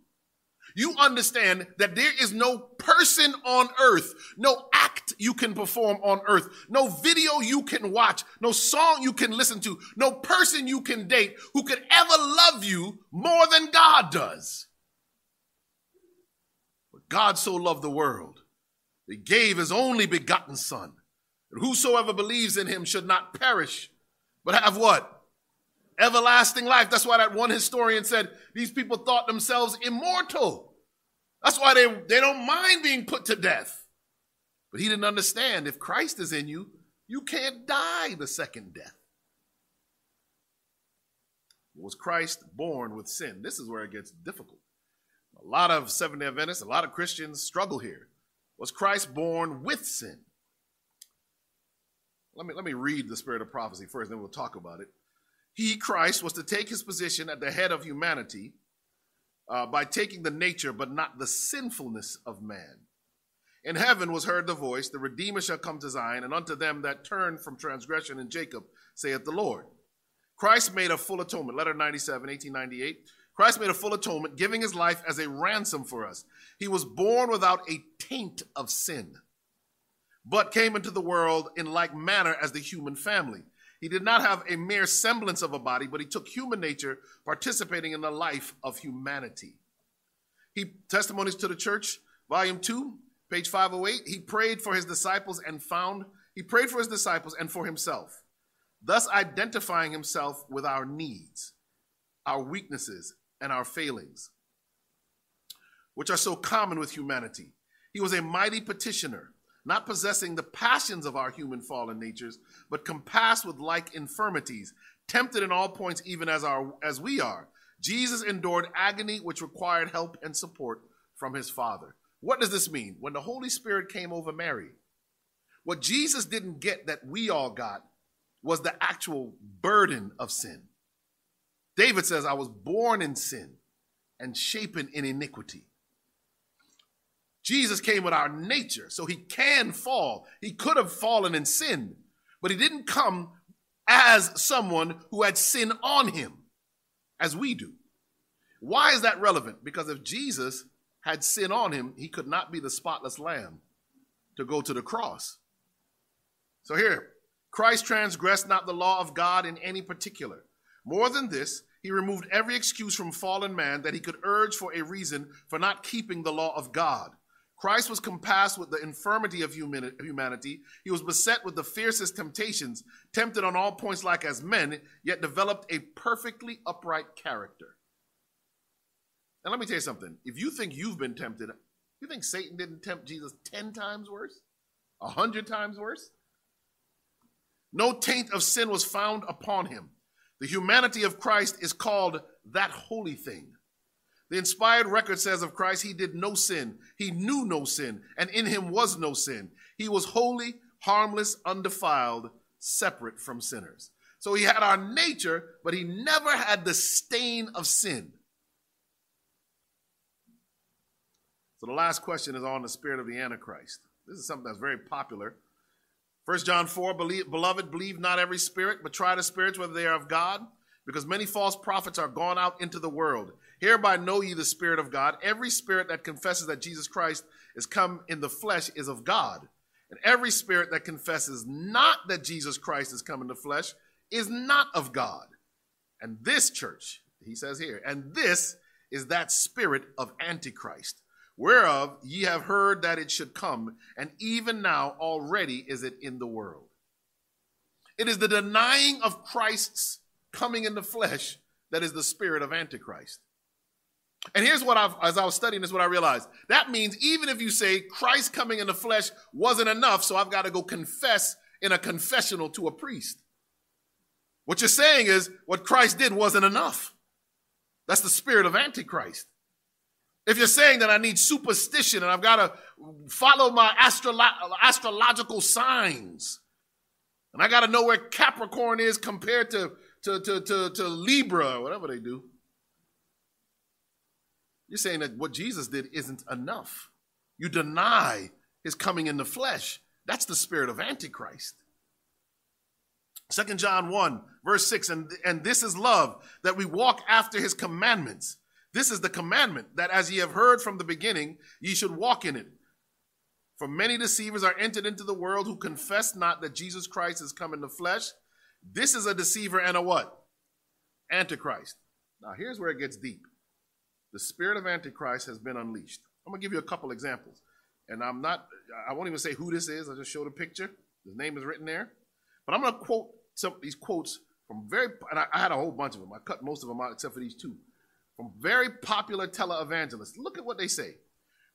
you understand that there is no person on earth, no act you can perform on earth, no video you can watch, no song you can listen to, no person you can date who could ever love you more than God does. But God so loved the world, he gave his only begotten Son, that whosoever believes in him should not perish, but have what? Everlasting life. That's why that one historian said these people thought themselves immortal. That's why they, they don't mind being put to death. But he didn't understand if Christ is in you, you can't die the second death. Was Christ born with sin? This is where it gets difficult. A lot of Seventh day Adventists, a lot of Christians struggle here. Was Christ born with sin? Let me, let me read the spirit of prophecy first, then we'll talk about it. He, Christ, was to take his position at the head of humanity uh, by taking the nature but not the sinfulness of man. In heaven was heard the voice, The Redeemer shall come to Zion, and unto them that turn from transgression in Jacob, saith the Lord. Christ made a full atonement. Letter 97, 1898. Christ made a full atonement, giving his life as a ransom for us. He was born without a taint of sin, but came into the world in like manner as the human family. He did not have a mere semblance of a body, but he took human nature, participating in the life of humanity. He testimonies to the church, volume 2, page 508. He prayed for his disciples and found he prayed for his disciples and for himself, thus identifying himself with our needs, our weaknesses, and our failings, which are so common with humanity. He was a mighty petitioner not possessing the passions of our human fallen natures, but compassed with like infirmities, tempted in all points, even as, our, as we are. Jesus endured agony which required help and support from his Father. What does this mean? When the Holy Spirit came over Mary, what Jesus didn't get that we all got was the actual burden of sin. David says, I was born in sin and shapen in iniquity. Jesus came with our nature, so he can fall. He could have fallen and sinned, but he didn't come as someone who had sin on him, as we do. Why is that relevant? Because if Jesus had sin on him, he could not be the spotless lamb to go to the cross. So here, Christ transgressed not the law of God in any particular. More than this, he removed every excuse from fallen man that he could urge for a reason for not keeping the law of God. Christ was compassed with the infirmity of humanity. He was beset with the fiercest temptations, tempted on all points like as men, yet developed a perfectly upright character. And let me tell you something. If you think you've been tempted, you think Satan didn't tempt Jesus 10 times worse? A hundred times worse? No taint of sin was found upon him. The humanity of Christ is called that holy thing. The inspired record says of Christ, he did no sin. He knew no sin, and in him was no sin. He was holy, harmless, undefiled, separate from sinners. So he had our nature, but he never had the stain of sin. So the last question is on the spirit of the Antichrist. This is something that's very popular. 1 John 4, beloved, believe not every spirit, but try the spirits whether they are of God, because many false prophets are gone out into the world. Hereby know ye the Spirit of God. Every spirit that confesses that Jesus Christ is come in the flesh is of God. And every spirit that confesses not that Jesus Christ is come in the flesh is not of God. And this church, he says here, and this is that spirit of Antichrist, whereof ye have heard that it should come, and even now already is it in the world. It is the denying of Christ's coming in the flesh that is the spirit of Antichrist. And here's what I've, as I was studying this, what I realized. That means even if you say Christ coming in the flesh wasn't enough, so I've got to go confess in a confessional to a priest. What you're saying is what Christ did wasn't enough. That's the spirit of Antichrist. If you're saying that I need superstition and I've got to follow my astrolo- astrological signs, and I got to know where Capricorn is compared to, to, to, to, to Libra whatever they do, you're saying that what Jesus did isn't enough. You deny his coming in the flesh. That's the spirit of Antichrist. Second John 1, verse 6, and, and this is love, that we walk after his commandments. This is the commandment, that as ye have heard from the beginning, ye should walk in it. For many deceivers are entered into the world who confess not that Jesus Christ is come in the flesh. This is a deceiver and a what? Antichrist. Now here's where it gets deep. The spirit of Antichrist has been unleashed. I'm going to give you a couple examples. And I'm not, I won't even say who this is. I just showed a picture. His name is written there. But I'm going to quote some of these quotes from very, and I, I, had a whole bunch of them. I cut most of them out except for these two. From very popular televangelists. Look at what they say.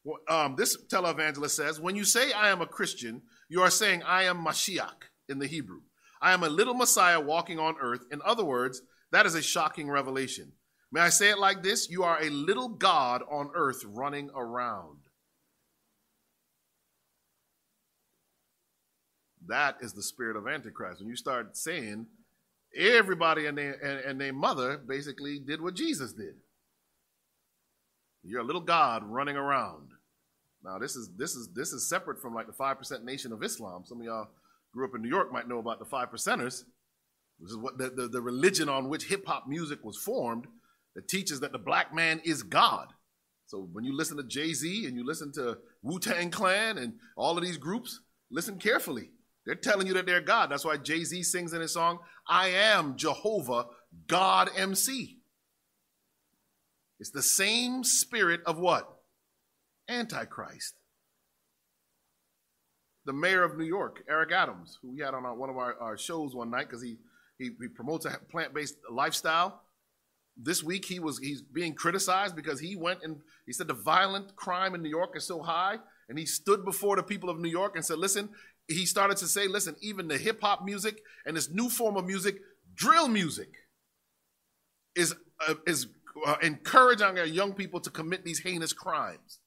Well, um, this televangelist says, When you say I am a Christian, you are saying I am Mashiach in the Hebrew. I am a little Messiah walking on earth. In other words, that is a shocking revelation. May I say it like this? You are a little God on earth running around. That is the spirit of Antichrist. When you start saying everybody and their, and, and their mother basically did what Jesus did. You're a little God running around. Now this is this is this is separate from like the five percent nation of Islam. Some of y'all grew up in New York might know about the five percenters. This is what the, the, the religion on which hip hop music was formed that teaches that the black man is God. So when you listen to Jay Z and you listen to Wu Tang Clan and all of these groups, listen carefully. They're telling you that they're God. That's why Jay Z sings in his song, I am Jehovah, God MC. It's the same spirit of what? Antichrist. The mayor of New York, Eric Adams, who we had on our, one of our, our shows one night because he, he, he promotes a plant based lifestyle this week he was he's being criticized because he went and he said the violent crime in New York is so high. And he stood before the people of New York and said listen he started to say listen even the hip hop music and this new form of music drill music is uh, is uh, encouraging our young people to commit these heinous crimes.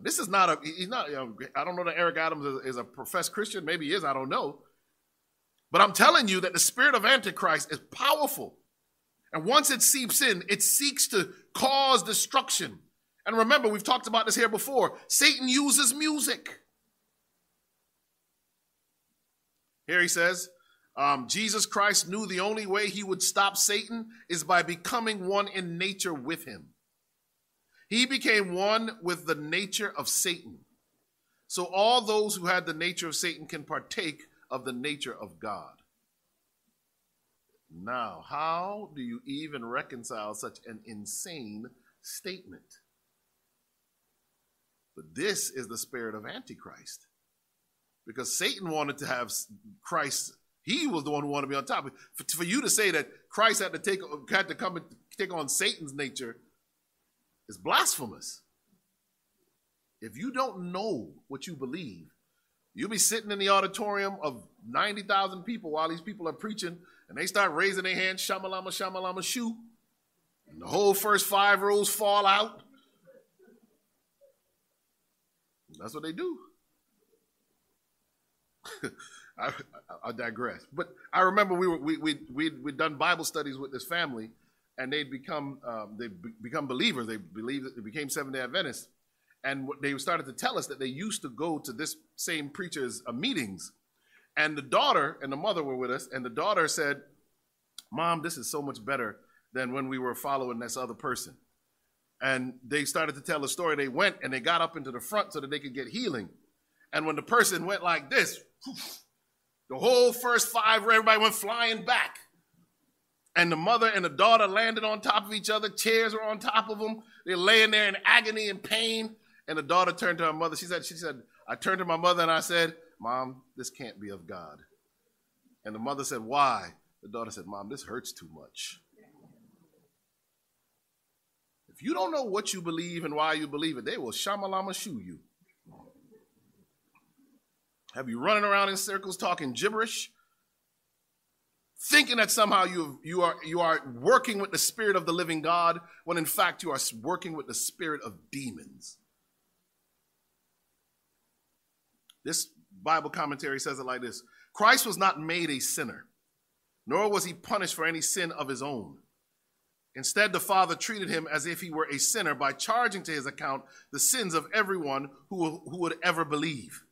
This is not a he's not you know, I don't know that Eric Adams is, is a professed Christian. Maybe he is. I don't know. But I'm telling you that the spirit of Antichrist is powerful and once it seeps in, it seeks to cause destruction. And remember, we've talked about this here before Satan uses music. Here he says, um, Jesus Christ knew the only way he would stop Satan is by becoming one in nature with him. He became one with the nature of Satan. So all those who had the nature of Satan can partake of the nature of God. Now, how do you even reconcile such an insane statement? But this is the spirit of Antichrist. Because Satan wanted to have Christ, he was the one who wanted to be on top. For, for you to say that Christ had to take had to come and take on Satan's nature is blasphemous. If you don't know what you believe, you'll be sitting in the auditorium of 90,000 people while these people are preaching and they start raising their hands, shamalama, shamalama, shoo. And the whole first five rows fall out. That's what they do. I, I, digress. But I remember we were we we we we'd done Bible studies with this family, and they'd become um, they be, become believers. They believed they became Seventh Day Adventists, and they started to tell us that they used to go to this same preacher's uh, meetings and the daughter and the mother were with us, and the daughter said, Mom, this is so much better than when we were following this other person. And they started to tell the story. They went and they got up into the front so that they could get healing. And when the person went like this, the whole first five, everybody went flying back. And the mother and the daughter landed on top of each other. Chairs were on top of them. They're laying there in agony and pain. And the daughter turned to her mother. She said, she said, I turned to my mother and I said, Mom, this can't be of God. And the mother said, Why? The daughter said, Mom, this hurts too much. If you don't know what you believe and why you believe it, they will shamalama shoo you. Have you running around in circles talking gibberish? Thinking that somehow you, you, are, you are working with the spirit of the living God, when in fact you are working with the spirit of demons. This Bible commentary says it like this Christ was not made a sinner, nor was he punished for any sin of his own. Instead, the Father treated him as if he were a sinner by charging to his account the sins of everyone who, who would ever believe.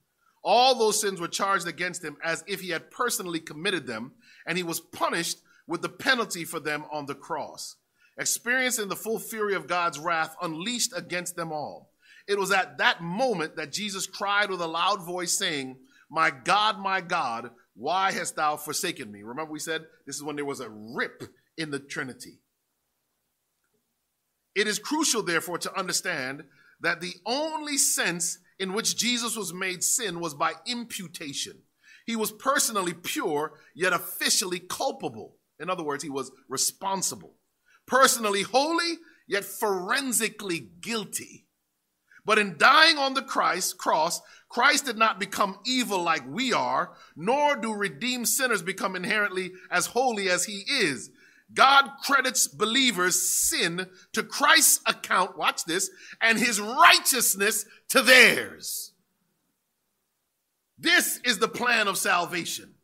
All those sins were charged against him as if he had personally committed them, and he was punished with the penalty for them on the cross, experiencing the full fury of God's wrath unleashed against them all. It was at that moment that Jesus cried with a loud voice, saying, My God, my God, why hast thou forsaken me? Remember, we said this is when there was a rip in the Trinity. It is crucial, therefore, to understand that the only sense in which Jesus was made sin was by imputation. He was personally pure, yet officially culpable. In other words, he was responsible. Personally holy, yet forensically guilty. But in dying on the Christ cross, Christ did not become evil like we are, nor do redeemed sinners become inherently as holy as he is. God credits believers' sin to Christ's account, watch this, and his righteousness to theirs. This is the plan of salvation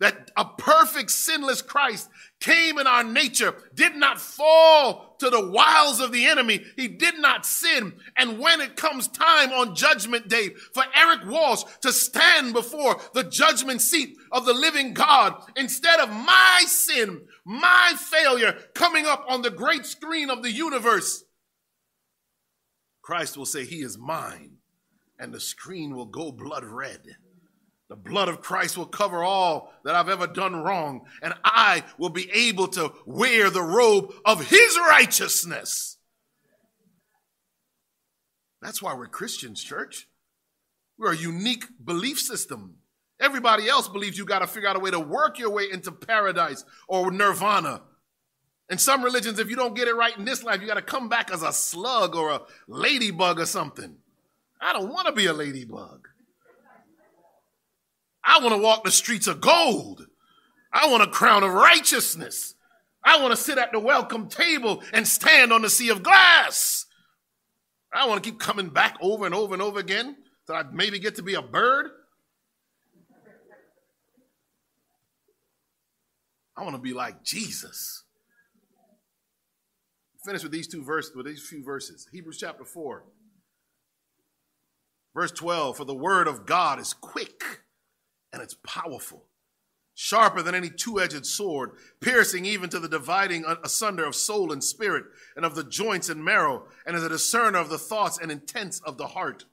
that a perfect, sinless Christ came in our nature, did not fall to the wiles of the enemy. He did not sin. And when it comes time on judgment day for Eric Walsh to stand before the judgment seat of the living God, instead of my sin, my failure coming up on the great screen of the universe, Christ will say, He is mine. And the screen will go blood red. The blood of Christ will cover all that I've ever done wrong, and I will be able to wear the robe of His righteousness. That's why we're Christians, church. We're a unique belief system. Everybody else believes you got to figure out a way to work your way into paradise or nirvana. In some religions, if you don't get it right in this life, you got to come back as a slug or a ladybug or something. I don't want to be a ladybug. I want to walk the streets of gold. I want a crown of righteousness. I want to sit at the welcome table and stand on the sea of glass. I want to keep coming back over and over and over again so I maybe get to be a bird. I want to be like Jesus. Finish with these two verses, with these few verses. Hebrews chapter 4, verse 12. For the word of God is quick and it's powerful, sharper than any two edged sword, piercing even to the dividing asunder of soul and spirit, and of the joints and marrow, and is a discerner of the thoughts and intents of the heart.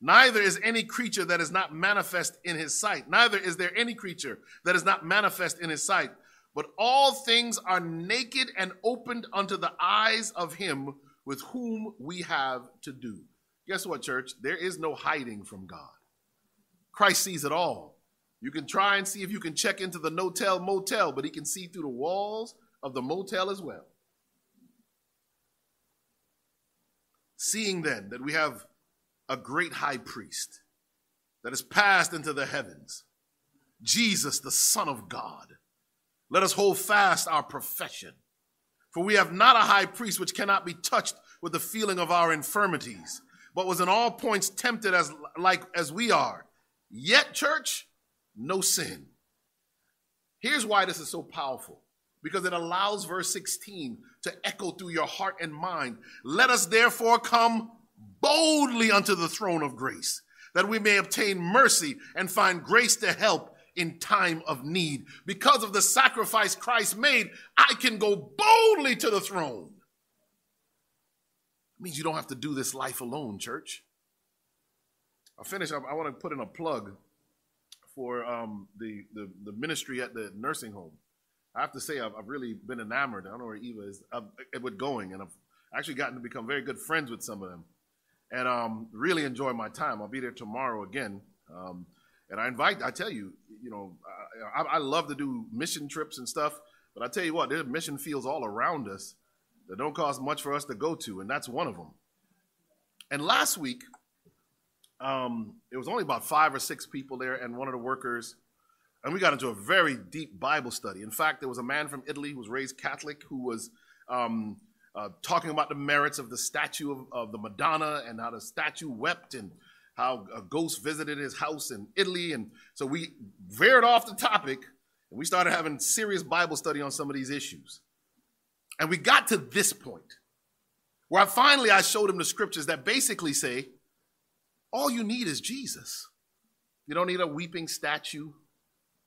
Neither is any creature that is not manifest in his sight. Neither is there any creature that is not manifest in his sight. But all things are naked and opened unto the eyes of him with whom we have to do. Guess what, church? There is no hiding from God. Christ sees it all. You can try and see if you can check into the no-tell motel, but he can see through the walls of the motel as well. Seeing then that we have a great high priest that has passed into the heavens, Jesus, the Son of God, let us hold fast our profession. For we have not a high priest which cannot be touched with the feeling of our infirmities, but was in all points tempted as like as we are. Yet, church, no sin. Here's why this is so powerful because it allows verse 16 to echo through your heart and mind. Let us therefore come boldly unto the throne of grace, that we may obtain mercy and find grace to help in time of need. Because of the sacrifice Christ made, I can go boldly to the throne. It means you don't have to do this life alone, church. I'll finish. I, I want to put in a plug for um, the, the, the ministry at the nursing home. I have to say, I've, I've really been enamored. I don't know where Eva is uh, with going, and I've actually gotten to become very good friends with some of them, and um, really enjoy my time. I'll be there tomorrow again, um, And I invite, I tell you, you know, I, I love to do mission trips and stuff, but I tell you what, there's mission fields all around us that don't cost much for us to go to, and that's one of them. And last week, um, it was only about five or six people there, and one of the workers, and we got into a very deep Bible study. In fact, there was a man from Italy who was raised Catholic who was um, uh, talking about the merits of the statue of, of, the Madonna and how the statue wept and how a ghost visited his house in Italy. And so we veered off the topic and we started having serious Bible study on some of these issues. And we got to this point where I finally I showed him the scriptures that basically say all you need is Jesus. You don't need a weeping statue.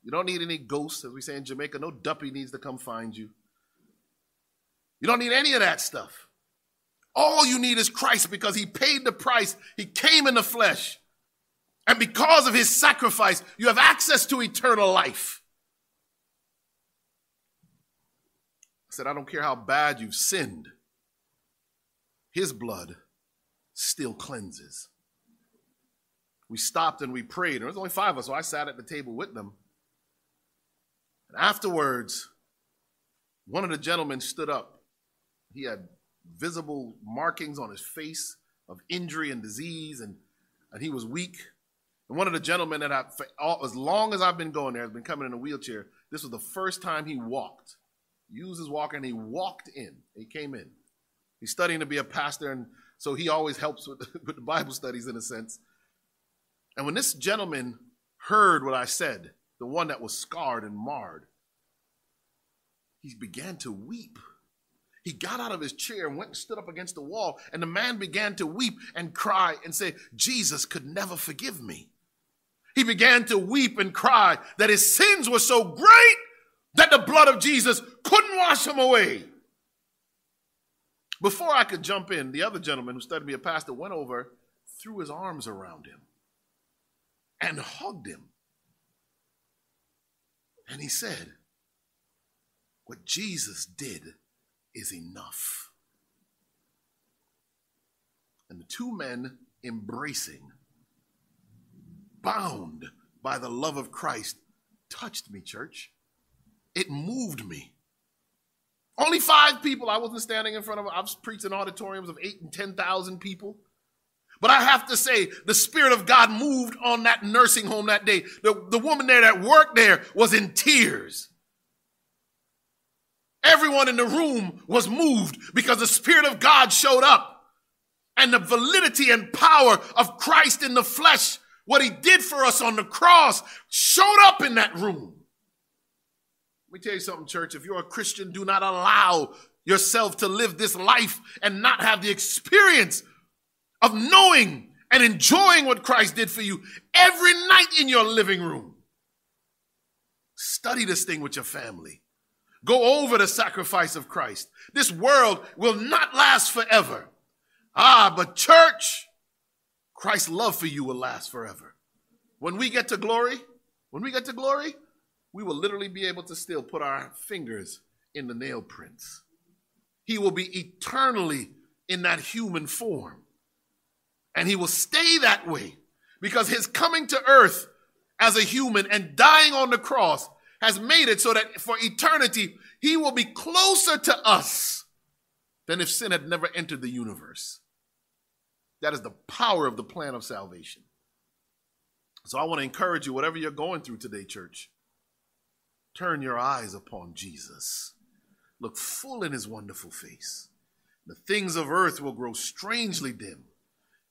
You don't need any ghosts, as we say in Jamaica. No duppy needs to come find you. You don't need any of that stuff. All you need is Christ because he paid the price. He came in the flesh. And because of his sacrifice, you have access to eternal life. I said, I don't care how bad you've sinned, his blood still cleanses. We stopped and we prayed. And there was only five of us, so I sat at the table with them. And afterwards, one of the gentlemen stood up he had visible markings on his face of injury and disease, and, and he was weak. And one of the gentlemen that I, all, as long as I've been going there, has been coming in a wheelchair. This was the first time he walked. He Used his walker, and he walked in. He came in. He's studying to be a pastor, and so he always helps with, with the Bible studies in a sense. And when this gentleman heard what I said, the one that was scarred and marred, he began to weep. He got out of his chair and went and stood up against the wall, and the man began to weep and cry and say, Jesus could never forgive me. He began to weep and cry that his sins were so great that the blood of Jesus couldn't wash them away. Before I could jump in, the other gentleman who studied be a pastor went over, threw his arms around him, and hugged him. And he said, What Jesus did is enough. And the two men embracing, bound by the love of Christ, touched me, church. It moved me. Only five people. I wasn't standing in front of, I was preaching auditoriums of eight and 10,000 people. But I have to say, the Spirit of God moved on that nursing home that day. The, the woman there that worked there was in tears. Everyone in the room was moved because the Spirit of God showed up. And the validity and power of Christ in the flesh, what he did for us on the cross, showed up in that room. Let me tell you something, church. If you're a Christian, do not allow yourself to live this life and not have the experience of knowing and enjoying what Christ did for you every night in your living room. Study this thing with your family. Go over the sacrifice of Christ. This world will not last forever. Ah, but church, Christ's love for you will last forever. When we get to glory, when we get to glory, we will literally be able to still put our fingers in the nail prints. He will be eternally in that human form. And he will stay that way because his coming to earth as a human and dying on the cross has made it so that for eternity, he will be closer to us than if sin had never entered the universe. That is the power of the plan of salvation. So I want to encourage you, whatever you're going through today, church, turn your eyes upon Jesus. Look full in his wonderful face. The things of earth will grow strangely dim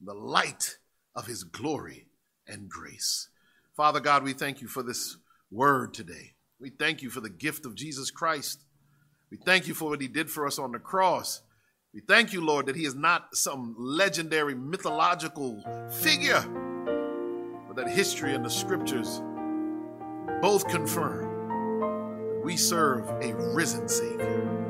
the light of his glory and grace. Father God, we thank you for this word today. We thank you for the gift of Jesus Christ. We thank you for what he did for us on the cross. We thank you, Lord, that he is not some legendary mythological figure, but that history and the scriptures both confirm we serve a risen Savior.